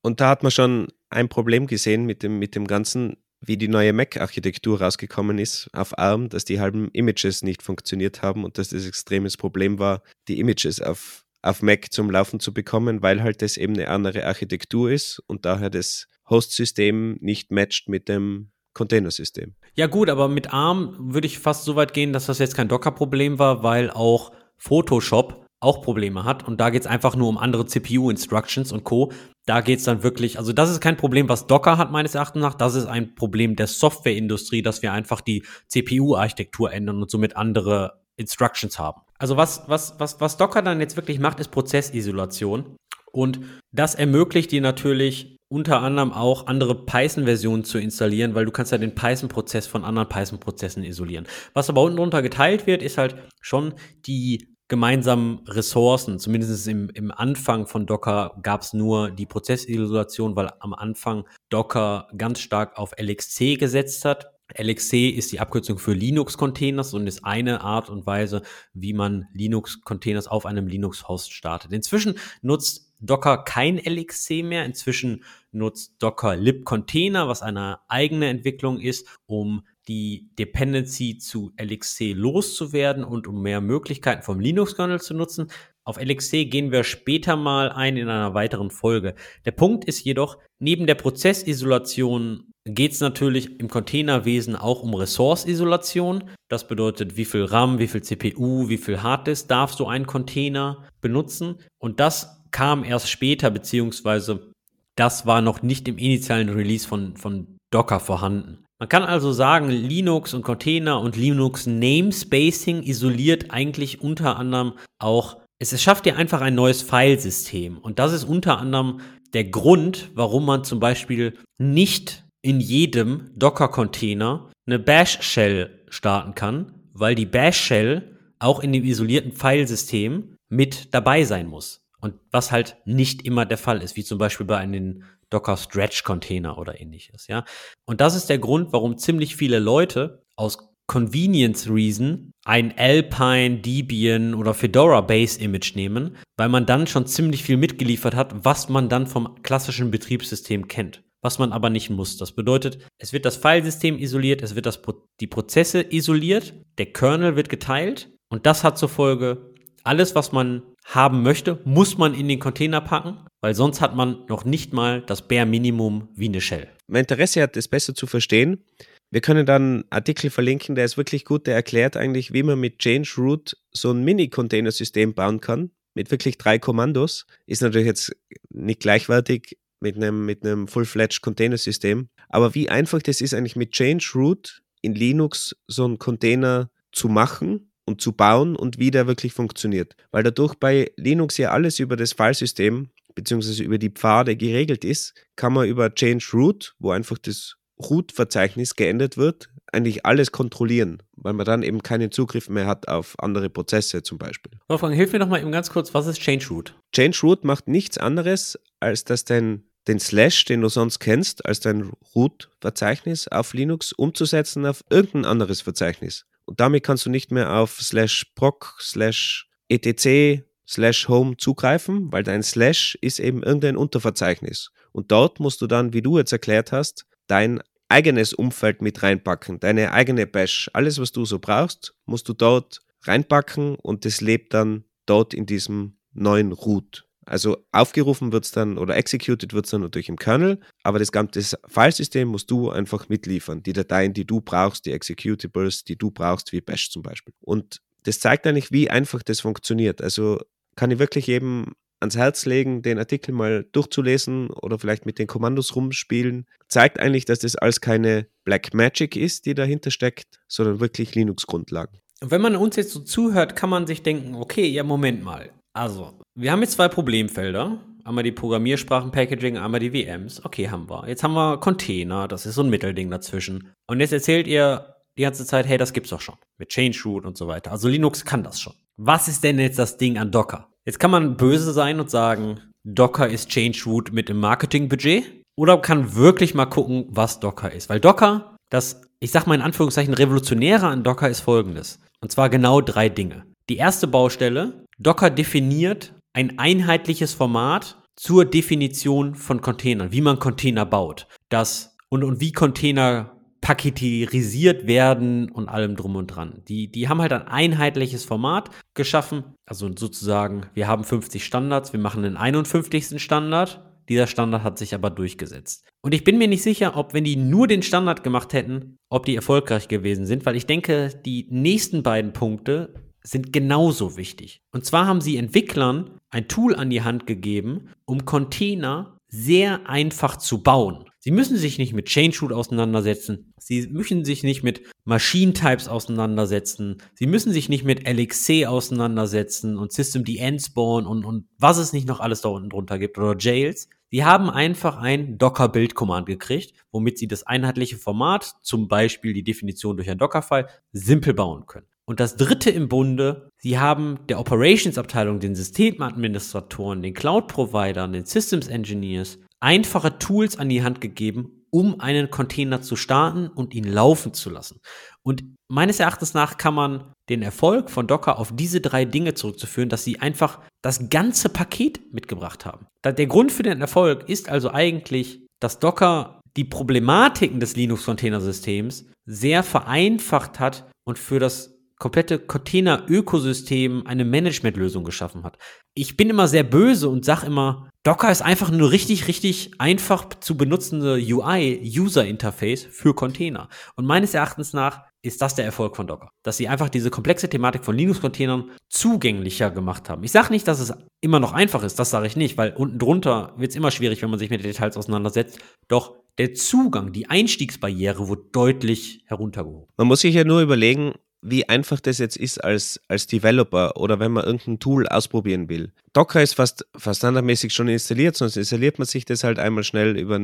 Und da hat man schon ein Problem gesehen mit dem, mit dem Ganzen, wie die neue Mac-Architektur rausgekommen ist auf ARM, dass die halben Images nicht funktioniert haben und dass das extremes Problem war, die Images auf, auf Mac zum Laufen zu bekommen, weil halt das eben eine andere Architektur ist und daher das Host-System nicht matcht mit dem Containersystem. Ja gut, aber mit ARM würde ich fast so weit gehen, dass das jetzt kein Docker-Problem war, weil auch Photoshop auch Probleme hat und da geht es einfach nur um andere CPU-Instructions und Co. Da geht es dann wirklich, also das ist kein Problem, was Docker hat meines Erachtens nach, das ist ein Problem der Softwareindustrie, dass wir einfach die CPU-Architektur ändern und somit andere Instructions haben. Also was, was, was, was Docker dann jetzt wirklich macht, ist Prozessisolation. Und das ermöglicht dir natürlich unter anderem auch andere Python-Versionen zu installieren, weil du kannst ja den Python-Prozess von anderen Python-Prozessen isolieren. Was aber unten drunter geteilt wird, ist halt schon die gemeinsamen Ressourcen. Zumindest im, im Anfang von Docker gab es nur die Prozessisolation, weil am Anfang Docker ganz stark auf LXC gesetzt hat. LXC ist die Abkürzung für Linux-Containers und ist eine Art und Weise, wie man Linux-Containers auf einem Linux-Host startet. Inzwischen nutzt Docker kein LXC mehr. Inzwischen nutzt Docker libcontainer, was eine eigene Entwicklung ist, um die Dependency zu LXC loszuwerden und um mehr Möglichkeiten vom Linux-Kernel zu nutzen. Auf LXC gehen wir später mal ein in einer weiteren Folge. Der Punkt ist jedoch, neben der Prozessisolation geht es natürlich im Containerwesen auch um Ressource-Isolation. Das bedeutet, wie viel RAM, wie viel CPU, wie viel Harddisk darf so ein Container benutzen. Und das kam erst später, beziehungsweise das war noch nicht im initialen Release von, von Docker vorhanden. Man kann also sagen, Linux und Container und Linux Namespacing isoliert eigentlich unter anderem auch, es, schafft dir einfach ein neues Filesystem. Und das ist unter anderem der Grund, warum man zum Beispiel nicht in jedem Docker-Container eine Bash-Shell starten kann, weil die Bash-Shell auch in dem isolierten Filesystem mit dabei sein muss. Und was halt nicht immer der Fall ist, wie zum Beispiel bei einem Docker Stretch Container oder ähnliches, ja. Und das ist der Grund, warum ziemlich viele Leute aus Convenience Reason ein Alpine, Debian oder Fedora Base Image nehmen, weil man dann schon ziemlich viel mitgeliefert hat, was man dann vom klassischen Betriebssystem kennt. Was man aber nicht muss. Das bedeutet, es wird das Filesystem isoliert, es wird das, die Prozesse isoliert, der Kernel wird geteilt und das hat zur Folge, alles, was man haben möchte, muss man in den Container packen, weil sonst hat man noch nicht mal das Bare Minimum wie eine Shell. Mein Interesse hat, es besser zu verstehen. Wir können dann Artikel verlinken, der ist wirklich gut, der erklärt eigentlich, wie man mit Change Root so ein Mini-Container-System bauen kann, mit wirklich drei Kommandos. Ist natürlich jetzt nicht gleichwertig mit einem, mit einem Full-Fledged Container-System, aber wie einfach das ist eigentlich mit Change Root in Linux so einen Container zu machen und zu bauen und wie der wirklich funktioniert. Weil dadurch bei Linux ja alles über das Filesystem bzw. über die Pfade geregelt ist, kann man über Change Root, wo einfach das Root-Verzeichnis geändert wird, eigentlich alles kontrollieren, weil man dann eben keinen Zugriff mehr hat auf andere Prozesse zum Beispiel. Wolfgang, hilf mir doch mal eben ganz kurz, was ist Change Root? Change Root macht nichts anderes, als dass dein den Slash, den du sonst kennst, als dein Root-Verzeichnis auf Linux umzusetzen auf irgendein anderes Verzeichnis. Und damit kannst du nicht mehr auf slash proc, slash etc, slash home zugreifen, weil dein slash ist eben irgendein Unterverzeichnis. Und dort musst du dann, wie du jetzt erklärt hast, dein eigenes Umfeld mit reinpacken, deine eigene Bash. Alles, was du so brauchst, musst du dort reinpacken und das lebt dann dort in diesem neuen Root. Also aufgerufen wird es dann oder executed wird es dann natürlich im Kernel, aber das ganze Filesystem musst du einfach mitliefern. Die Dateien, die du brauchst, die Executables, die du brauchst, wie Bash zum Beispiel. Und das zeigt eigentlich, wie einfach das funktioniert. Also kann ich wirklich jedem ans Herz legen, den Artikel mal durchzulesen oder vielleicht mit den Kommandos rumspielen. Zeigt eigentlich, dass das alles keine Black Magic ist, die dahinter steckt, sondern wirklich Linux-Grundlagen. wenn man uns jetzt so zuhört, kann man sich denken, okay, ja, Moment mal. Also, wir haben jetzt zwei Problemfelder. Einmal die Programmiersprachen-Packaging, einmal die VMs. Okay, haben wir. Jetzt haben wir Container, das ist so ein Mittelding dazwischen. Und jetzt erzählt ihr die ganze Zeit, hey, das gibt's doch schon. Mit Change Root und so weiter. Also Linux kann das schon. Was ist denn jetzt das Ding an Docker? Jetzt kann man böse sein und sagen, Docker ist Change Root mit dem Marketingbudget. Oder kann wirklich mal gucken, was Docker ist. Weil Docker, das, ich sag mal in Anführungszeichen, revolutionäre an Docker ist folgendes. Und zwar genau drei Dinge. Die erste Baustelle, Docker definiert ein einheitliches Format zur Definition von Containern, wie man Container baut. Das und, und wie Container paketisiert werden und allem drum und dran. Die, die haben halt ein einheitliches Format geschaffen. Also sozusagen, wir haben 50 Standards, wir machen den 51. Standard. Dieser Standard hat sich aber durchgesetzt. Und ich bin mir nicht sicher, ob wenn die nur den Standard gemacht hätten, ob die erfolgreich gewesen sind, weil ich denke, die nächsten beiden Punkte sind genauso wichtig. Und zwar haben sie Entwicklern ein Tool an die Hand gegeben, um Container sehr einfach zu bauen. Sie müssen sich nicht mit Change Root auseinandersetzen. Sie müssen sich nicht mit Machine Types auseinandersetzen. Sie müssen sich nicht mit LXC auseinandersetzen und System Spawn und, und was es nicht noch alles da unten drunter gibt oder Jails. Sie haben einfach ein Docker-Build-Command gekriegt, womit sie das einheitliche Format, zum Beispiel die Definition durch ein Docker-File, simpel bauen können. Und das dritte im Bunde, sie haben der Operations-Abteilung, den Systemadministratoren, den Cloud-Providern, den Systems Engineers einfache Tools an die Hand gegeben, um einen Container zu starten und ihn laufen zu lassen. Und meines Erachtens nach kann man den Erfolg von Docker auf diese drei Dinge zurückzuführen, dass sie einfach das ganze Paket mitgebracht haben. Der Grund für den Erfolg ist also eigentlich, dass Docker die Problematiken des Linux-Containersystems sehr vereinfacht hat und für das komplette Container-Ökosystem eine Managementlösung geschaffen hat. Ich bin immer sehr böse und sage immer, Docker ist einfach eine richtig, richtig einfach zu benutzende UI, User Interface für Container. Und meines Erachtens nach ist das der Erfolg von Docker. Dass sie einfach diese komplexe Thematik von Linux-Containern zugänglicher gemacht haben. Ich sage nicht, dass es immer noch einfach ist, das sage ich nicht, weil unten drunter wird es immer schwierig, wenn man sich mit Details auseinandersetzt. Doch der Zugang, die Einstiegsbarriere wurde deutlich heruntergehoben. Man muss sich ja nur überlegen, wie einfach das jetzt ist als, als Developer oder wenn man irgendein Tool ausprobieren will. Docker ist fast, fast standardmäßig schon installiert, sonst installiert man sich das halt einmal schnell über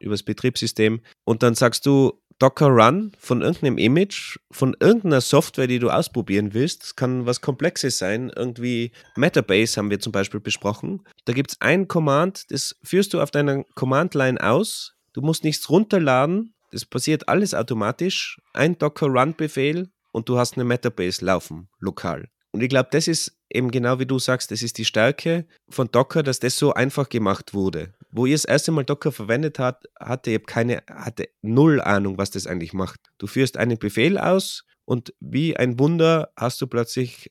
das Betriebssystem und dann sagst du Docker Run von irgendeinem Image, von irgendeiner Software, die du ausprobieren willst. Das kann was Komplexes sein, irgendwie Metabase haben wir zum Beispiel besprochen. Da gibt es ein Command, das führst du auf deiner Command-Line aus. Du musst nichts runterladen, das passiert alles automatisch. Ein Docker Run-Befehl und du hast eine Metabase laufen, lokal. Und ich glaube, das ist eben genau wie du sagst, das ist die Stärke von Docker, dass das so einfach gemacht wurde. Wo ihr das erste Mal Docker verwendet habt, hatte ich keine, hatte null Ahnung, was das eigentlich macht. Du führst einen Befehl aus und wie ein Wunder hast du plötzlich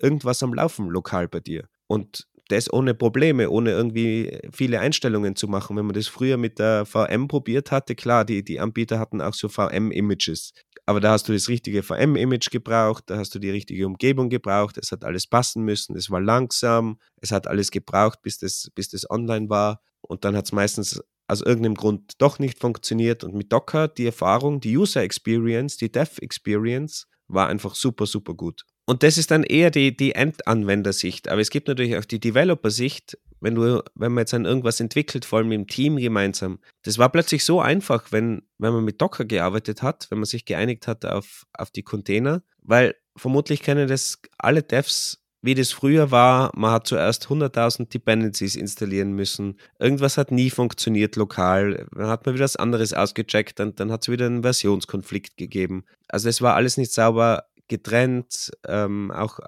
irgendwas am Laufen lokal bei dir. Und das ohne Probleme, ohne irgendwie viele Einstellungen zu machen. Wenn man das früher mit der VM probiert hatte, klar, die, die Anbieter hatten auch so VM-Images. Aber da hast du das richtige VM-Image gebraucht, da hast du die richtige Umgebung gebraucht, es hat alles passen müssen, es war langsam, es hat alles gebraucht, bis das, bis das online war. Und dann hat es meistens aus irgendeinem Grund doch nicht funktioniert. Und mit Docker die Erfahrung, die User Experience, die Dev Experience war einfach super, super gut. Und das ist dann eher die, die Endanwendersicht. Aber es gibt natürlich auch die Developer-Sicht, wenn du, wenn man jetzt an irgendwas entwickelt, vor allem im Team gemeinsam. Das war plötzlich so einfach, wenn, wenn man mit Docker gearbeitet hat, wenn man sich geeinigt hat auf, auf die Container, weil vermutlich kennen das alle Devs wie das früher war, man hat zuerst 100.000 Dependencies installieren müssen. Irgendwas hat nie funktioniert lokal. Dann hat man wieder was anderes ausgecheckt und dann hat es wieder einen Versionskonflikt gegeben. Also es war alles nicht sauber getrennt, ähm, auch,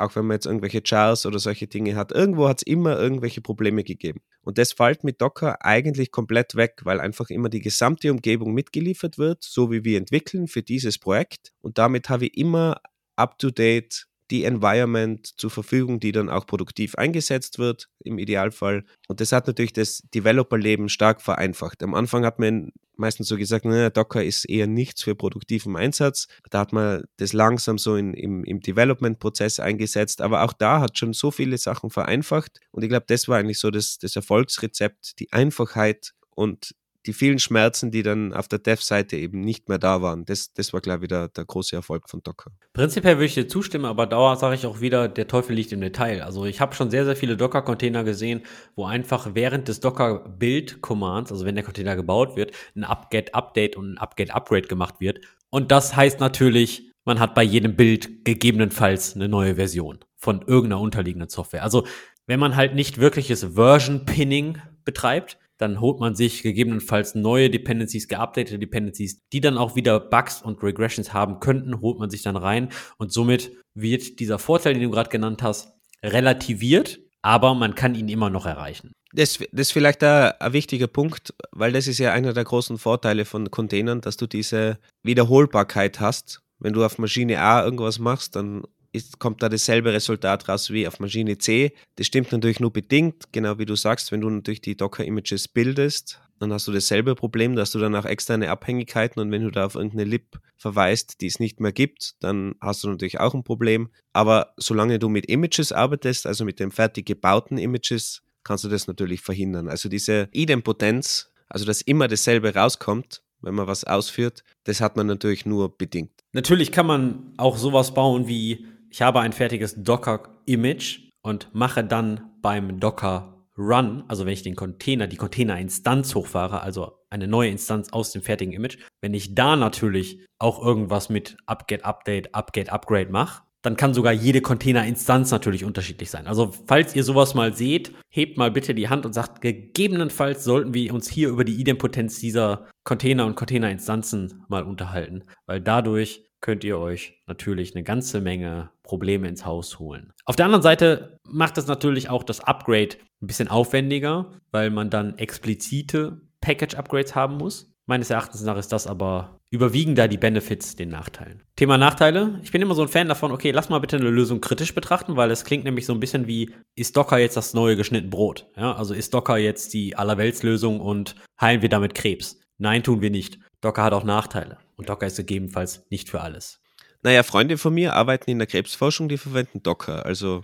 auch wenn man jetzt irgendwelche Chars oder solche Dinge hat. Irgendwo hat es immer irgendwelche Probleme gegeben. Und das fällt mit Docker eigentlich komplett weg, weil einfach immer die gesamte Umgebung mitgeliefert wird, so wie wir entwickeln für dieses Projekt. Und damit habe ich immer up-to-date die Environment zur Verfügung, die dann auch produktiv eingesetzt wird, im Idealfall. Und das hat natürlich das Developer-Leben stark vereinfacht. Am Anfang hat man meistens so gesagt, naja, Docker ist eher nichts für produktiven Einsatz. Da hat man das langsam so in, im, im Development-Prozess eingesetzt. Aber auch da hat schon so viele Sachen vereinfacht. Und ich glaube, das war eigentlich so das, das Erfolgsrezept, die Einfachheit und die vielen Schmerzen, die dann auf der Dev-Seite eben nicht mehr da waren. Das, das war, glaube ich, der, große Erfolg von Docker. Prinzipiell würde ich dir zustimmen, aber dauer sage ich auch wieder, der Teufel liegt im Detail. Also ich habe schon sehr, sehr viele Docker-Container gesehen, wo einfach während des Docker-Build-Commands, also wenn der Container gebaut wird, ein Upget-Update und ein Upget-Upgrade gemacht wird. Und das heißt natürlich, man hat bei jedem Bild gegebenenfalls eine neue Version von irgendeiner unterliegenden Software. Also wenn man halt nicht wirkliches Version-Pinning betreibt, dann holt man sich gegebenenfalls neue Dependencies, geupdatete Dependencies, die dann auch wieder Bugs und Regressions haben könnten, holt man sich dann rein und somit wird dieser Vorteil, den du gerade genannt hast, relativiert, aber man kann ihn immer noch erreichen. Das, das ist vielleicht ein, ein wichtiger Punkt, weil das ist ja einer der großen Vorteile von Containern, dass du diese Wiederholbarkeit hast. Wenn du auf Maschine A irgendwas machst, dann ist, kommt da dasselbe Resultat raus wie auf Maschine C. Das stimmt natürlich nur bedingt, genau wie du sagst, wenn du natürlich die Docker-Images bildest, dann hast du dasselbe Problem, dass du dann auch externe Abhängigkeiten und wenn du da auf irgendeine Lib verweist, die es nicht mehr gibt, dann hast du natürlich auch ein Problem. Aber solange du mit Images arbeitest, also mit den fertig gebauten Images, kannst du das natürlich verhindern. Also diese Idempotenz, also dass immer dasselbe rauskommt, wenn man was ausführt, das hat man natürlich nur bedingt. Natürlich kann man auch sowas bauen wie ich habe ein fertiges Docker-Image und mache dann beim Docker Run, also wenn ich den Container, die Container-Instanz hochfahre, also eine neue Instanz aus dem fertigen Image, wenn ich da natürlich auch irgendwas mit Upget Update, Upget Upgrade mache, dann kann sogar jede Container-Instanz natürlich unterschiedlich sein. Also falls ihr sowas mal seht, hebt mal bitte die Hand und sagt, gegebenenfalls sollten wir uns hier über die Idempotenz dieser Container und Container-Instanzen mal unterhalten, weil dadurch könnt ihr euch natürlich eine ganze Menge Probleme ins Haus holen. Auf der anderen Seite macht es natürlich auch das Upgrade ein bisschen aufwendiger, weil man dann explizite Package-Upgrades haben muss. Meines Erachtens nach ist das aber überwiegen da die Benefits den Nachteilen. Thema Nachteile. Ich bin immer so ein Fan davon, okay, lass mal bitte eine Lösung kritisch betrachten, weil es klingt nämlich so ein bisschen wie, ist Docker jetzt das neue geschnitten Brot? Ja, also ist Docker jetzt die Allerweltslösung und heilen wir damit Krebs? Nein, tun wir nicht. Docker hat auch Nachteile und Docker ist gegebenenfalls nicht für alles. Naja, Freunde von mir arbeiten in der Krebsforschung, die verwenden Docker. Also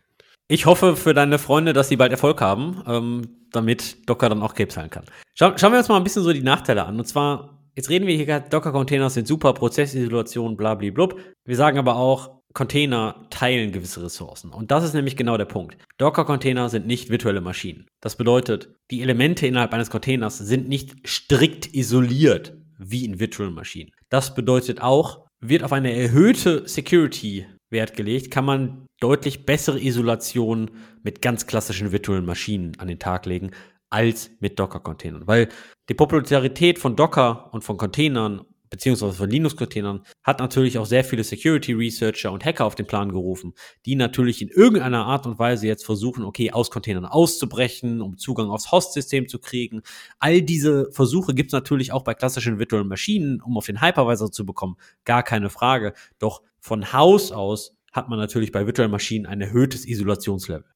ich hoffe für deine Freunde, dass sie bald Erfolg haben, ähm, damit Docker dann auch Krebs heilen kann. Schau, schauen wir uns mal ein bisschen so die Nachteile an. Und zwar, jetzt reden wir hier, Docker-Container sind super, Prozessisolation, blablablub. Wir sagen aber auch, Container teilen gewisse Ressourcen. Und das ist nämlich genau der Punkt. Docker-Container sind nicht virtuelle Maschinen. Das bedeutet, die Elemente innerhalb eines Containers sind nicht strikt isoliert wie in virtuellen Maschinen. Das bedeutet auch, wird auf eine erhöhte Security Wert gelegt, kann man deutlich bessere Isolation mit ganz klassischen virtuellen Maschinen an den Tag legen als mit Docker-Containern. Weil die Popularität von Docker und von Containern beziehungsweise von Linux-Containern, hat natürlich auch sehr viele Security-Researcher und Hacker auf den Plan gerufen, die natürlich in irgendeiner Art und Weise jetzt versuchen, okay, aus Containern auszubrechen, um Zugang aufs Host-System zu kriegen. All diese Versuche gibt es natürlich auch bei klassischen virtuellen Maschinen, um auf den Hypervisor zu bekommen, gar keine Frage. Doch von Haus aus hat man natürlich bei virtuellen Maschinen ein erhöhtes Isolationslevel.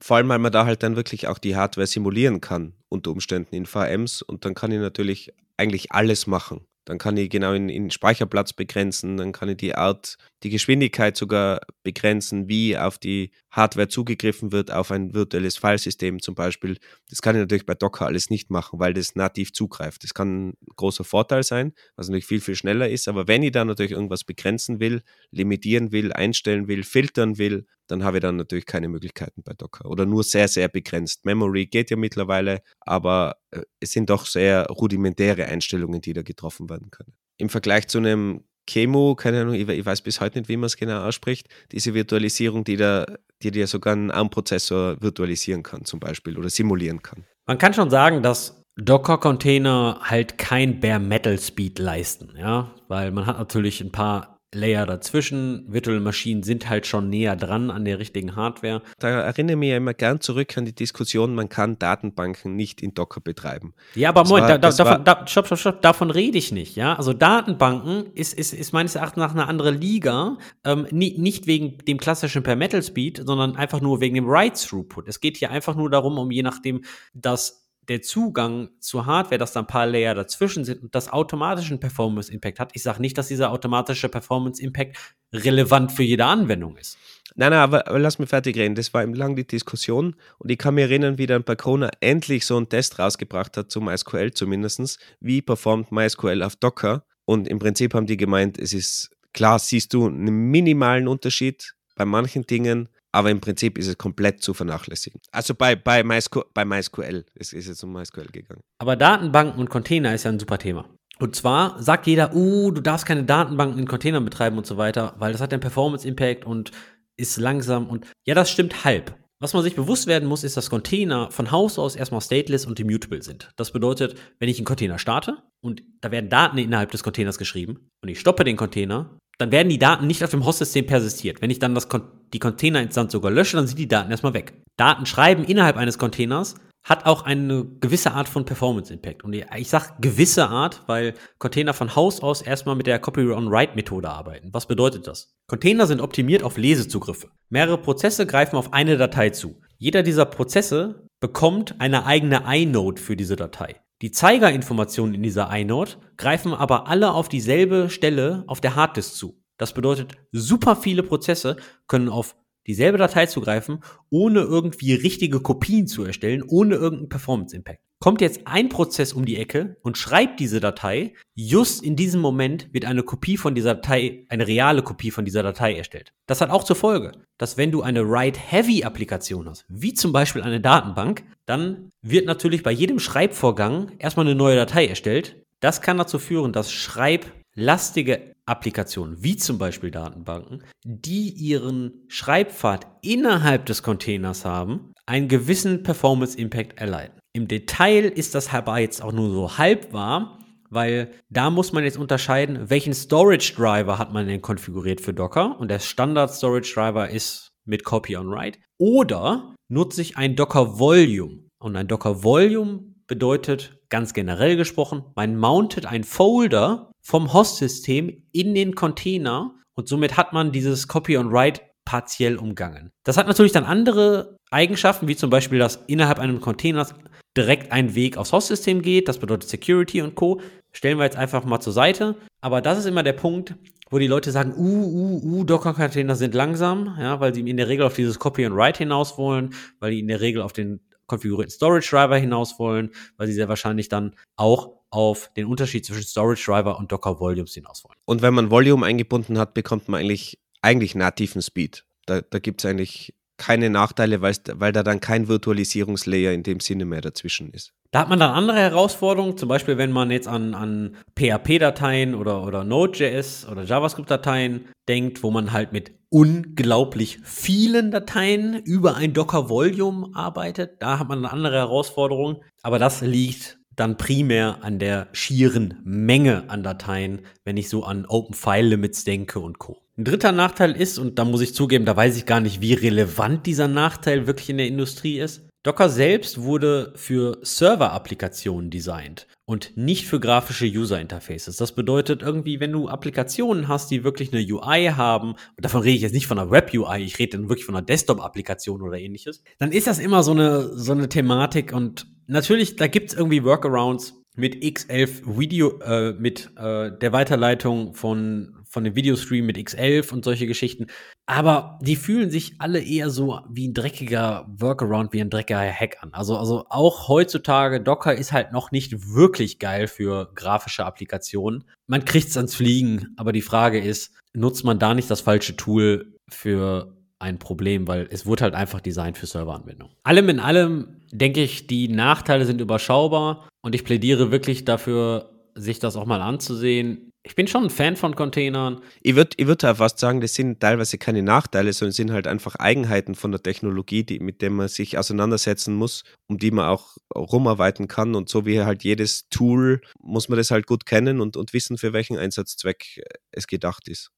Vor allem, weil man da halt dann wirklich auch die Hardware simulieren kann, unter Umständen in VMs. Und dann kann ich natürlich eigentlich alles machen. Dann kann ich genau in, in Speicherplatz begrenzen, dann kann ich die Art, die Geschwindigkeit sogar begrenzen, wie auf die Hardware zugegriffen wird, auf ein virtuelles Filesystem zum Beispiel. Das kann ich natürlich bei Docker alles nicht machen, weil das nativ zugreift. Das kann ein großer Vorteil sein, was natürlich viel, viel schneller ist. Aber wenn ich da natürlich irgendwas begrenzen will, limitieren will, einstellen will, filtern will, dann habe ich dann natürlich keine Möglichkeiten bei Docker oder nur sehr, sehr begrenzt. Memory geht ja mittlerweile, aber äh, es sind doch sehr rudimentäre Einstellungen, die da getroffen werden können. Im Vergleich zu einem Chemo, keine Ahnung, ich, weiß bis heute nicht, wie man es genau ausspricht, diese Virtualisierung, die da, die dir sogar einen ARM-Prozessor virtualisieren kann, zum Beispiel, oder simulieren kann. Man kann schon sagen, dass Docker-Container halt kein Bare Metal Speed leisten, ja, weil man hat natürlich ein paar Layer dazwischen. Virtual Maschinen sind halt schon näher dran an der richtigen Hardware. Da erinnere ich mich ja immer gern zurück an die Diskussion, man kann Datenbanken nicht in Docker betreiben. Ja, aber Moment, war, da, davon, da, stopp, stopp, stopp, davon rede ich nicht, ja. Also Datenbanken ist, ist, ist meines Erachtens nach eine andere Liga, ähm, nie, nicht wegen dem klassischen Per Metal Speed, sondern einfach nur wegen dem Write Throughput. Es geht hier einfach nur darum, um je nachdem, dass der Zugang zur Hardware, dass da ein paar Layer dazwischen sind und das automatischen Performance Impact hat. Ich sage nicht, dass dieser automatische Performance Impact relevant für jede Anwendung ist. Nein, nein, aber, aber lass mich fertig reden. Das war eben lang die Diskussion und ich kann mich erinnern, wie dann Bacona endlich so einen Test rausgebracht hat zum MySQL zumindest. Wie performt MySQL auf Docker? Und im Prinzip haben die gemeint, es ist klar, siehst du einen minimalen Unterschied bei manchen Dingen, aber im Prinzip ist es komplett zu vernachlässigen. Also bei, bei, MySQL, bei MySQL, es ist jetzt um MySQL gegangen. Aber Datenbanken und Container ist ja ein super Thema. Und zwar sagt jeder, uh, du darfst keine Datenbanken in Containern betreiben und so weiter, weil das hat einen Performance-Impact und ist langsam und ja, das stimmt halb. Was man sich bewusst werden muss, ist, dass Container von Haus aus erstmal stateless und immutable sind. Das bedeutet, wenn ich einen Container starte und da werden Daten innerhalb des Containers geschrieben und ich stoppe den Container, dann werden die Daten nicht auf dem Host-System persistiert. Wenn ich dann das, die Container-Instanz sogar lösche, dann sind die Daten erstmal weg. Daten schreiben innerhalb eines Containers hat auch eine gewisse Art von Performance-Impact. Und ich sage gewisse Art, weil Container von Haus aus erstmal mit der Copy-on-Write-Methode arbeiten. Was bedeutet das? Container sind optimiert auf Lesezugriffe. Mehrere Prozesse greifen auf eine Datei zu. Jeder dieser Prozesse bekommt eine eigene inode für diese Datei. Die Zeigerinformationen in dieser inode greifen aber alle auf dieselbe Stelle auf der Harddisk zu. Das bedeutet, super viele Prozesse können auf dieselbe Datei zugreifen, ohne irgendwie richtige Kopien zu erstellen, ohne irgendeinen Performance-Impact. Kommt jetzt ein Prozess um die Ecke und schreibt diese Datei, just in diesem Moment wird eine Kopie von dieser Datei, eine reale Kopie von dieser Datei erstellt. Das hat auch zur Folge, dass wenn du eine Write-Heavy-Applikation hast, wie zum Beispiel eine Datenbank, dann wird natürlich bei jedem Schreibvorgang erstmal eine neue Datei erstellt. Das kann dazu führen, dass schreiblastige Applikationen, wie zum Beispiel Datenbanken, die ihren Schreibpfad innerhalb des Containers haben, einen gewissen Performance-Impact erleiden. Im Detail ist das aber jetzt auch nur so halb wahr, weil da muss man jetzt unterscheiden, welchen Storage Driver hat man denn konfiguriert für Docker? Und der Standard Storage Driver ist mit Copy on Write. Oder nutze ich ein Docker Volume? Und ein Docker Volume bedeutet ganz generell gesprochen, man mountet ein Folder vom Host-System in den Container und somit hat man dieses Copy und Write partiell umgangen. Das hat natürlich dann andere Eigenschaften, wie zum Beispiel, dass innerhalb eines Containers direkt ein Weg aufs Host-System geht. Das bedeutet Security und Co. Stellen wir jetzt einfach mal zur Seite. Aber das ist immer der Punkt, wo die Leute sagen, uh, uh, uh, Docker-Container sind langsam, ja, weil sie in der Regel auf dieses Copy and Write hinaus wollen, weil die in der Regel auf den konfigurierten Storage Driver hinaus wollen, weil sie sehr wahrscheinlich dann auch auf den Unterschied zwischen Storage Driver und Docker Volumes hinaus wollen. Und wenn man Volume eingebunden hat, bekommt man eigentlich, eigentlich nativen Speed. Da, da gibt es eigentlich keine Nachteile, weil da dann kein Virtualisierungslayer in dem Sinne mehr dazwischen ist. Da hat man dann andere Herausforderungen, zum Beispiel wenn man jetzt an, an PHP-Dateien oder, oder Node.js oder JavaScript-Dateien denkt, wo man halt mit unglaublich vielen Dateien über ein Docker-Volume arbeitet. Da hat man eine andere Herausforderung, aber das liegt dann primär an der schieren Menge an Dateien, wenn ich so an Open File Limits denke und Co. Ein dritter Nachteil ist, und da muss ich zugeben, da weiß ich gar nicht, wie relevant dieser Nachteil wirklich in der Industrie ist. Docker selbst wurde für Server-Applikationen designt und nicht für grafische User-Interfaces. Das bedeutet irgendwie, wenn du Applikationen hast, die wirklich eine UI haben, und davon rede ich jetzt nicht von einer Web-UI, ich rede dann wirklich von einer Desktop-Applikation oder ähnliches, dann ist das immer so eine, so eine Thematik und natürlich, da gibt es irgendwie Workarounds mit X11 Video, äh, mit äh, der Weiterleitung von von dem Videostream mit X11 und solche Geschichten. Aber die fühlen sich alle eher so wie ein dreckiger Workaround, wie ein dreckiger Hack an. Also, also auch heutzutage, Docker ist halt noch nicht wirklich geil für grafische Applikationen. Man kriegt es ans Fliegen, aber die Frage ist, nutzt man da nicht das falsche Tool für ein Problem, weil es wurde halt einfach designt für Serveranwendungen. Allem in allem denke ich, die Nachteile sind überschaubar und ich plädiere wirklich dafür, sich das auch mal anzusehen. Ich bin schon ein Fan von Containern. Ich würde ich würd auch fast sagen, das sind teilweise keine Nachteile, sondern sind halt einfach Eigenheiten von der Technologie, die, mit der man sich auseinandersetzen muss, um die man auch rumarbeiten kann. Und so wie halt jedes Tool, muss man das halt gut kennen und, und wissen, für welchen Einsatzzweck es gedacht ist.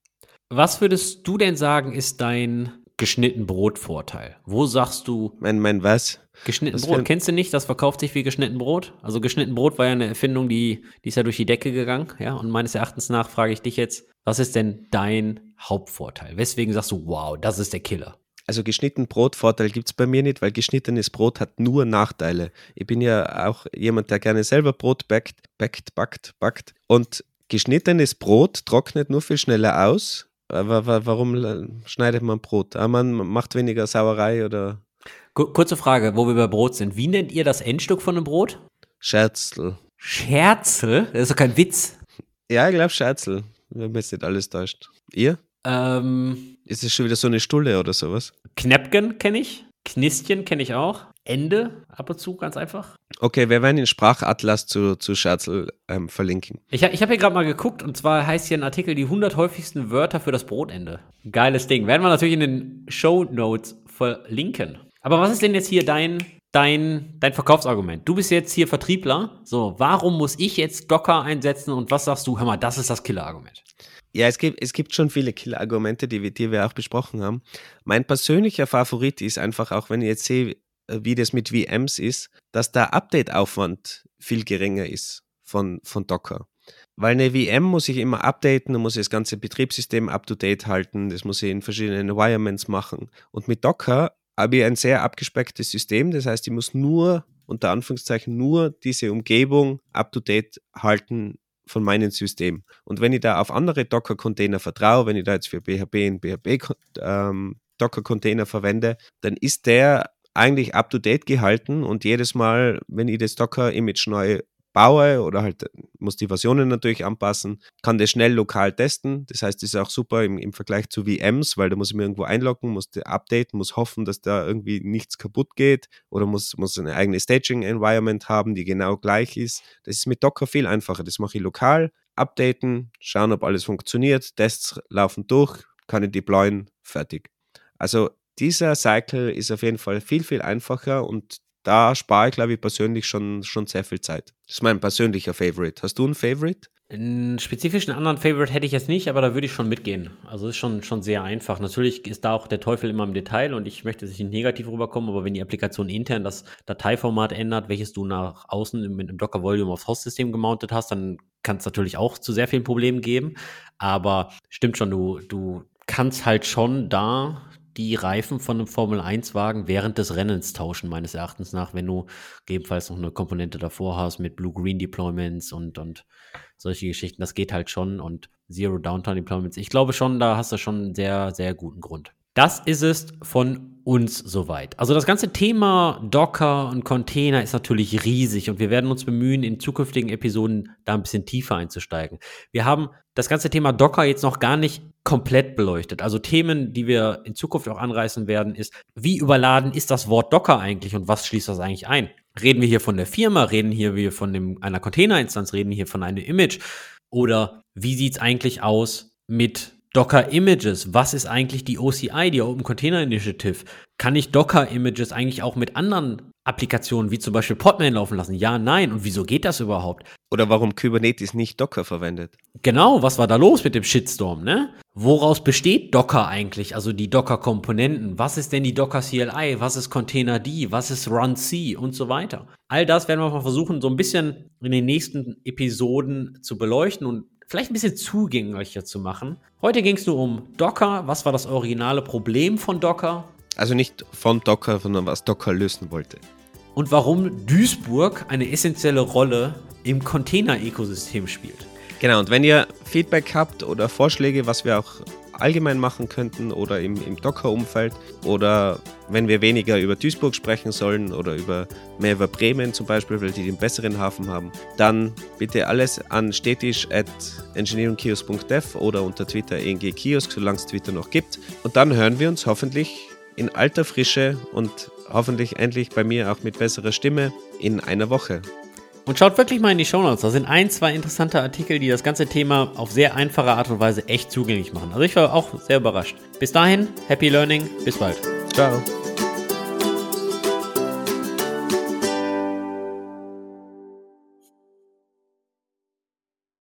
Was würdest du denn sagen, ist dein geschnitten Brot-Vorteil? Wo sagst du. Mein, mein was? Geschnitten was Brot. Kennst du nicht? Das verkauft sich wie geschnitten Brot. Also geschnitten Brot war ja eine Erfindung, die, die ist ja durch die Decke gegangen. Ja, und meines Erachtens nach frage ich dich jetzt, was ist denn dein Hauptvorteil? Weswegen sagst du, wow, das ist der Killer? Also geschnitten Brot-Vorteil gibt es bei mir nicht, weil geschnittenes Brot hat nur Nachteile. Ich bin ja auch jemand, der gerne selber Brot backt, backt, backt, backt. Und geschnittenes Brot trocknet nur viel schneller aus, warum schneidet man Brot? Ah, man macht weniger Sauerei oder. Kurze Frage, wo wir bei Brot sind. Wie nennt ihr das Endstück von einem Brot? Scherzel. Scherzel? Das ist doch kein Witz. Ja, ich glaube Scherzel, wenn jetzt nicht alles täuscht. Ihr? Ähm, ist es schon wieder so eine Stulle oder sowas? Knäppgen kenne ich. Knistchen kenne ich auch. Ende ab und zu, ganz einfach. Okay, wir werden den Sprachatlas zu, zu Scherzel ähm, verlinken. Ich, ich habe hier gerade mal geguckt und zwar heißt hier ein Artikel die 100 häufigsten Wörter für das Brotende. Geiles Ding. Werden wir natürlich in den Show Notes verlinken. Aber was ist denn jetzt hier dein, dein, dein Verkaufsargument? Du bist jetzt hier Vertriebler. So, warum muss ich jetzt Docker einsetzen und was sagst du? Hör mal, das ist das Killerargument. Ja, es gibt, es gibt schon viele Killerargumente, die, wir, die wir auch besprochen haben. Mein persönlicher Favorit ist einfach, auch wenn ich jetzt sehe, wie das mit VMs ist, dass der Update-Aufwand viel geringer ist von, von Docker. Weil eine VM muss ich immer updaten, muss ich das ganze Betriebssystem up-to-date halten, das muss ich in verschiedenen Environments machen. Und mit Docker habe ich ein sehr abgespecktes System, das heißt, ich muss nur, unter Anführungszeichen, nur diese Umgebung up-to-date halten von meinem System. Und wenn ich da auf andere Docker-Container vertraue, wenn ich da jetzt für PHP einen PHP ähm, verwende, dann ist der eigentlich up to date gehalten und jedes Mal, wenn ich das Docker-Image neu baue oder halt muss die Versionen natürlich anpassen, kann das schnell lokal testen. Das heißt, das ist auch super im, im Vergleich zu VMs, weil da muss ich mir irgendwo einloggen, muss updaten, muss hoffen, dass da irgendwie nichts kaputt geht oder muss, muss eine eigene Staging-Environment haben, die genau gleich ist. Das ist mit Docker viel einfacher. Das mache ich lokal, updaten, schauen, ob alles funktioniert, Tests laufen durch, kann ich deployen, fertig. Also dieser Cycle ist auf jeden Fall viel, viel einfacher und da spare ich, glaube ich, persönlich schon, schon sehr viel Zeit. Das ist mein persönlicher Favorite. Hast du einen Favorite? Einen spezifischen anderen Favorite hätte ich jetzt nicht, aber da würde ich schon mitgehen. Also ist schon, schon sehr einfach. Natürlich ist da auch der Teufel immer im Detail und ich möchte nicht negativ rüberkommen, aber wenn die Applikation intern das Dateiformat ändert, welches du nach außen mit einem Docker Volume aufs Host-System gemountet hast, dann kann es natürlich auch zu sehr vielen Problemen geben. Aber stimmt schon, du, du kannst halt schon da die Reifen von einem Formel-1-Wagen während des Rennens tauschen, meines Erachtens nach, wenn du gegebenenfalls noch eine Komponente davor hast mit Blue-Green-Deployments und, und solche Geschichten. Das geht halt schon und Zero-Downtime-Deployments. Ich glaube schon, da hast du schon einen sehr, sehr guten Grund. Das ist es von uns soweit. Also das ganze Thema Docker und Container ist natürlich riesig und wir werden uns bemühen, in zukünftigen Episoden da ein bisschen tiefer einzusteigen. Wir haben das ganze Thema Docker jetzt noch gar nicht komplett beleuchtet. Also Themen, die wir in Zukunft auch anreißen werden, ist, wie überladen ist das Wort Docker eigentlich und was schließt das eigentlich ein? Reden wir hier von der Firma, reden hier wir von dem, einer Containerinstanz, reden hier von einem Image oder wie sieht es eigentlich aus mit Docker Images, was ist eigentlich die OCI, die Open Container Initiative? Kann ich Docker Images eigentlich auch mit anderen Applikationen wie zum Beispiel Podman laufen lassen? Ja, nein. Und wieso geht das überhaupt? Oder warum Kubernetes nicht Docker verwendet? Genau, was war da los mit dem Shitstorm, ne? Woraus besteht Docker eigentlich? Also die Docker-Komponenten. Was ist denn die Docker CLI? Was ist Container D? Was ist Run C? Und so weiter. All das werden wir mal versuchen, so ein bisschen in den nächsten Episoden zu beleuchten und vielleicht ein bisschen zugänglicher zu machen. Heute ging es nur um Docker. Was war das originale Problem von Docker? Also nicht von Docker, sondern was Docker lösen wollte. Und warum Duisburg eine essentielle Rolle im Container-Ökosystem spielt. Genau, und wenn ihr Feedback habt oder Vorschläge, was wir auch allgemein machen könnten oder im, im Docker-Umfeld oder wenn wir weniger über Duisburg sprechen sollen oder über mehr über Bremen zum Beispiel, weil die den besseren Hafen haben, dann bitte alles an stetisch oder unter Twitter engkiosk, solange es Twitter noch gibt. Und dann hören wir uns hoffentlich in alter Frische und hoffentlich endlich bei mir auch mit besserer Stimme in einer Woche. Und schaut wirklich mal in die Shownotes. Da sind ein, zwei interessante Artikel, die das ganze Thema auf sehr einfache Art und Weise echt zugänglich machen. Also ich war auch sehr überrascht. Bis dahin, happy learning, bis bald. Ciao.